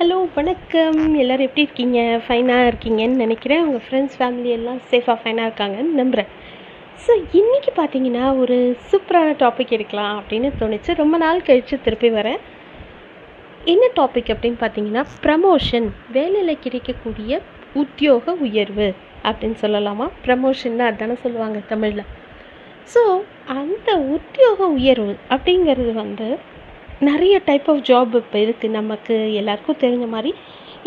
Hello வணக்கம். எல்லோரும் எப்படி இருக்கீங்க? ஃபைனாக இருக்கீங்கன்னு நினைக்கிறேன். உங்கள் ஃப்ரெண்ட்ஸ் ஃபேமிலி எல்லாம் சேஃபாக ஃபைனாக இருக்காங்கன்னு நம்புகிறேன் ஸோ இன்றைக்கி பார்த்தீங்கன்னா ஒரு சூப்பரான டாபிக் எடுக்கலாம் அப்படின்னு தோணுச்சு. ரொம்ப நாள் கழித்து திருப்பி வரேன். என்ன டாபிக் அப்படின்னு பார்த்தீங்கன்னா ப்ரமோஷன் வேலையில் கிடைக்கக்கூடிய உத்தியோக உயர்வு அப்படின்னு சொல்லலாமா? ப்ரமோஷன் அதானே சொல்லுவாங்க தமிழில். ஸோ அந்த உத்தியோக உயர்வு அப்படிங்கிறது வந்து நிறைய டைப் ஆஃப் ஜாப் இப்போ இருக்குது நமக்கு எல்லாருக்கும் தெரிஞ்ச மாதிரி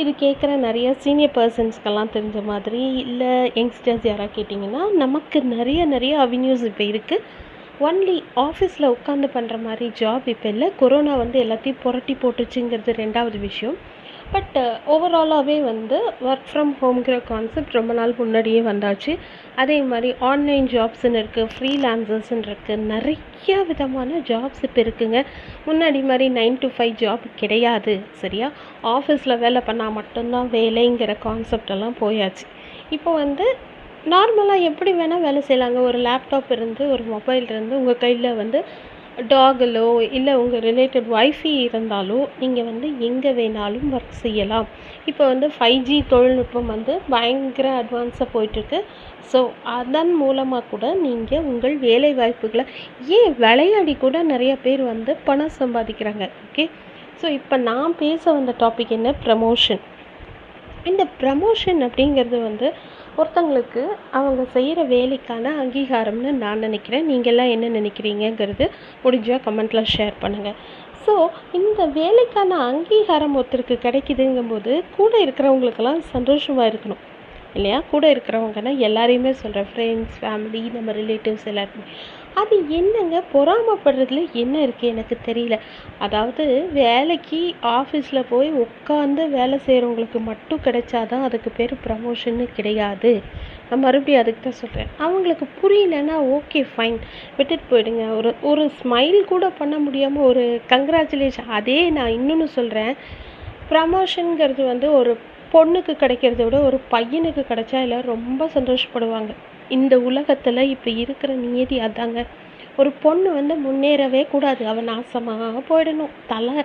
இது கேட்குற நிறைய சீனியர் பர்சன்ஸ்க்கெல்லாம் தெரிஞ்ச மாதிரி இல்லை யங்ஸ்டர்ஸ் யாராவது கேட்டிங்கன்னா நமக்கு நிறைய நிறைய அவென்யூஸ் இப்போ இருக்குது ஒன்லி ஆஃபீஸில் உட்காந்து பண்ணுற மாதிரி ஜாப் இப்போ இல்லை. கொரோனா வந்து எல்லாத்தையும் புரட்டி போட்டுச்சுங்கிறது ரெண்டாவது விஷயம். பட் ஓவராலாகவே uh, வந்து ஒர்க் ஃப்ரம் ஹோம்ங்கிற கான்செப்ட் ரொம்ப நாள் முன்னாடியே வந்தாச்சு. அதே மாதிரி ஆன்லைன் ஜாப்ஸ்ன்னு இருக்குது ஃப்ரீலான்சர்ஸ்ன்னு இருக்குது நிறைய விதமான ஜாப்ஸ் இப்போ இருக்குங்க. முன்னாடி மாதிரி நைன் டு ஃபைவ் ஜாப் கிடையாது சரியா? ஆஃபீஸில் வேலை பண்ணால் மட்டும்தான் வேலைங்கிற கான்செப்ட் எல்லாம் போயாச்சு. இப்போ வந்து நார்மலாக எப்படி வேணால் வேலை செய்யலாங்க. ஒரு லேப்டாப் இருந்து ஒரு மொபைல் இருந்து உங்கள் கையில் வந்து டாகலோ இல்லை உங்கள் ரிலேட்டட் ஒய்ஃபை இருந்தாலோ நீங்கள் வந்து எங்கே வேணாலும் ஒர்க் செய்யலாம். இப்போ வந்து ஃபைவ் ஜி தொழில்நுட்பம் வந்து பயங்கர அட்வான்ஸாக போயிட்டுருக்கு. ஸோ அதன் மூலமாக கூட நீங்கள் உங்கள் வேலை வாய்ப்புகளை ஏன் விளையாடி கூட நிறைய பேர் வந்து பணம் சம்பாதிக்கிறாங்க ஓகே ஸோ இப்போ நான் பேச வந்த டாபிக் என்ன? ப்ரமோஷன் இந்த ப்ரமோஷன் அப்படிங்கிறது வந்து ஒருத்தங்களுக்கு அவங்க செய்கிற வேலைக்கான அங்கீகாரம்னு நான் நினைக்கிறேன். நீங்கள்லாம் என்ன நினைக்கிறீங்கங்கிறது முடிஞ்சால் கமெண்ட்டில் ஷேர் பண்ணுங்கள் ஸோ இந்த வேலைக்கான அங்கீகாரம் ஒருத்தருக்கு கிடைக்குதுங்கும்போது கூட இருக்கிறவங்களுக்கெல்லாம் சந்தோஷமாக இருக்கணும். இல்லையா? கூட இருக்கிறவங்கன்னா எல்லாரையுமே சொல்கிறேன் ஃப்ரெண்ட்ஸ் ஃபேமிலி நம்ம ரிலேட்டிவ்ஸ் எல்லாருமே. அது என்னங்க? பொறாமப்படுறதுல என்ன இருக்குது எனக்கு தெரியல. அதாவது வேலைக்கு ஆஃபீஸில் போய் உட்காந்து வேலை செய்கிறவங்களுக்கு மட்டும் கிடைச்சாதான் அதுக்கு பேர் ப்ரமோஷன்னு கிடையாது. நான் மறுபடியும் அதுக்கு தான் சொல்கிறேன் அவங்களுக்கு புரியலன்னா ஓகே ஃபைன் விட்டுட்டு போயிடுங்க. ஒரு ஒரு ஸ்மைல் கூட பண்ண முடியாமல் ஒரு கங்க்ராச்சுலேஷன் அதே நான் இன்னொன்று சொல்கிறேன் ப்ரமோஷனுங்கிறது வந்து ஒரு பொண்ணுக்கு கிடைக்கிறத விட ஒரு பையனுக்கு கிடைச்சா எல்லாம் ரொம்ப சந்தோஷப்படுவாங்க. இந்த உலகத்தில் இப்போ இருக்கிற நியதி அதாங்க. ஒரு பொண்ணு வந்து முன்னேறவே கூடாது. அவன் நாசமாக போயிடணும். தலை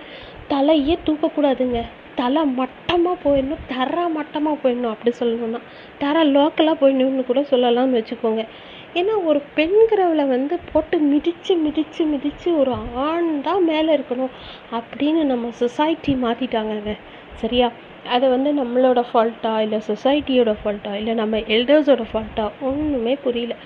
தலையே தூக்கக்கூடாதுங்க. தலை மட்டமாக போயிடணும். தர மட்டமாக போயிடணும் அப்படி சொல்லணும்னா. தர லோக்கலாக போயிடணும்னு கூட சொல்லலாம்னு வச்சுக்கோங்க. ஏன்னா ஒரு பெண்கிறவளை வந்து போட்டு மிதித்து மிதித்து மிதித்து ஒரு ஆண் தான் மேலே இருக்கணும் அப்படின்னு நம்ம சொசைட்டி மாற்றிட்டாங்கங்க சரியா? அதை வந்து நம்மளோட ஃபால்ட்டா இல்லை சொசைட்டியோட ஃபால்ட்டா இல்லை நம்ம எல்டர்ஸோட ஃபால்ட்டா ஒன்றுமே புரியல.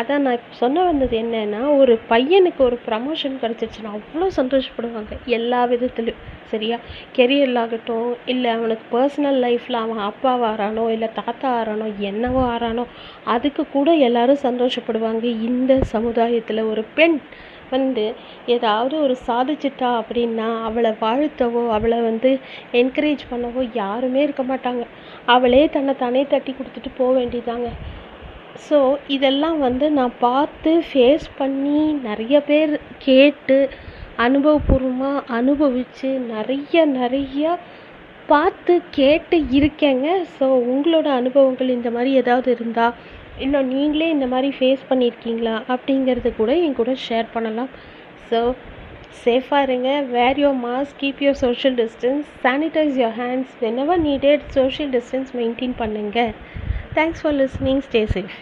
அதான் நான் இப்போ சொன்ன வந்தது என்னன்னா ஒரு பையனுக்கு ஒரு ப்ரமோஷன் கிடச்சிருச்சுன்னா அவ்வளோ சந்தோஷப்படுவாங்க எல்லா விதத்துலையும் சரியா? கெரியரில் ஆகட்டும் இல்லை அவனுக்கு பர்சனல் லைஃப்பில் அவன் அப்பாவாக ஆறானோ இல்லை தாத்தா ஆறானோ என்னவோ ஆறானோ அதுக்கு கூட எல்லாரும் சந்தோஷப்படுவாங்க. இந்த சமுதாயத்தில் ஒரு பெண் வந்து ஏதாவது ஒரு சாதிச்சிட்டா அப்படின்னா அவளை வாழ்த்தவோ அவளை வந்து என்கரேஜ் பண்ணவோ யாருமே இருக்க மாட்டாங்க. அவளே தன்னை தானே தட்டி கொடுத்துட்டு போக வேண்டியதாங்க. ஸோ இதெல்லாம் வந்து நான் பார்த்து ஃபேஸ் பண்ணி நிறைய பேர் கேட்டு அனுபவபூர்வமாக அனுபவித்து நிறைய நிறைய பார்த்து கேட்டு இருக்கேங்க. ஸோ உங்களோட அனுபவங்கள் இந்த மாதிரி ஏதாவது இருந்தால் இல்லை நீங்களே இந்த மாதிரி ஃபேஸ் பண்ணியிருக்கீங்களா? அப்படிங்கிறது கூட என் கூட ஷேர் பண்ணலாம். ஸோ சேஃபாக இருங்க. Wear your mask keep your social distance sanitize your hands whenever needed social distance maintain பண்ணுங்கள் thanks for listening stay safe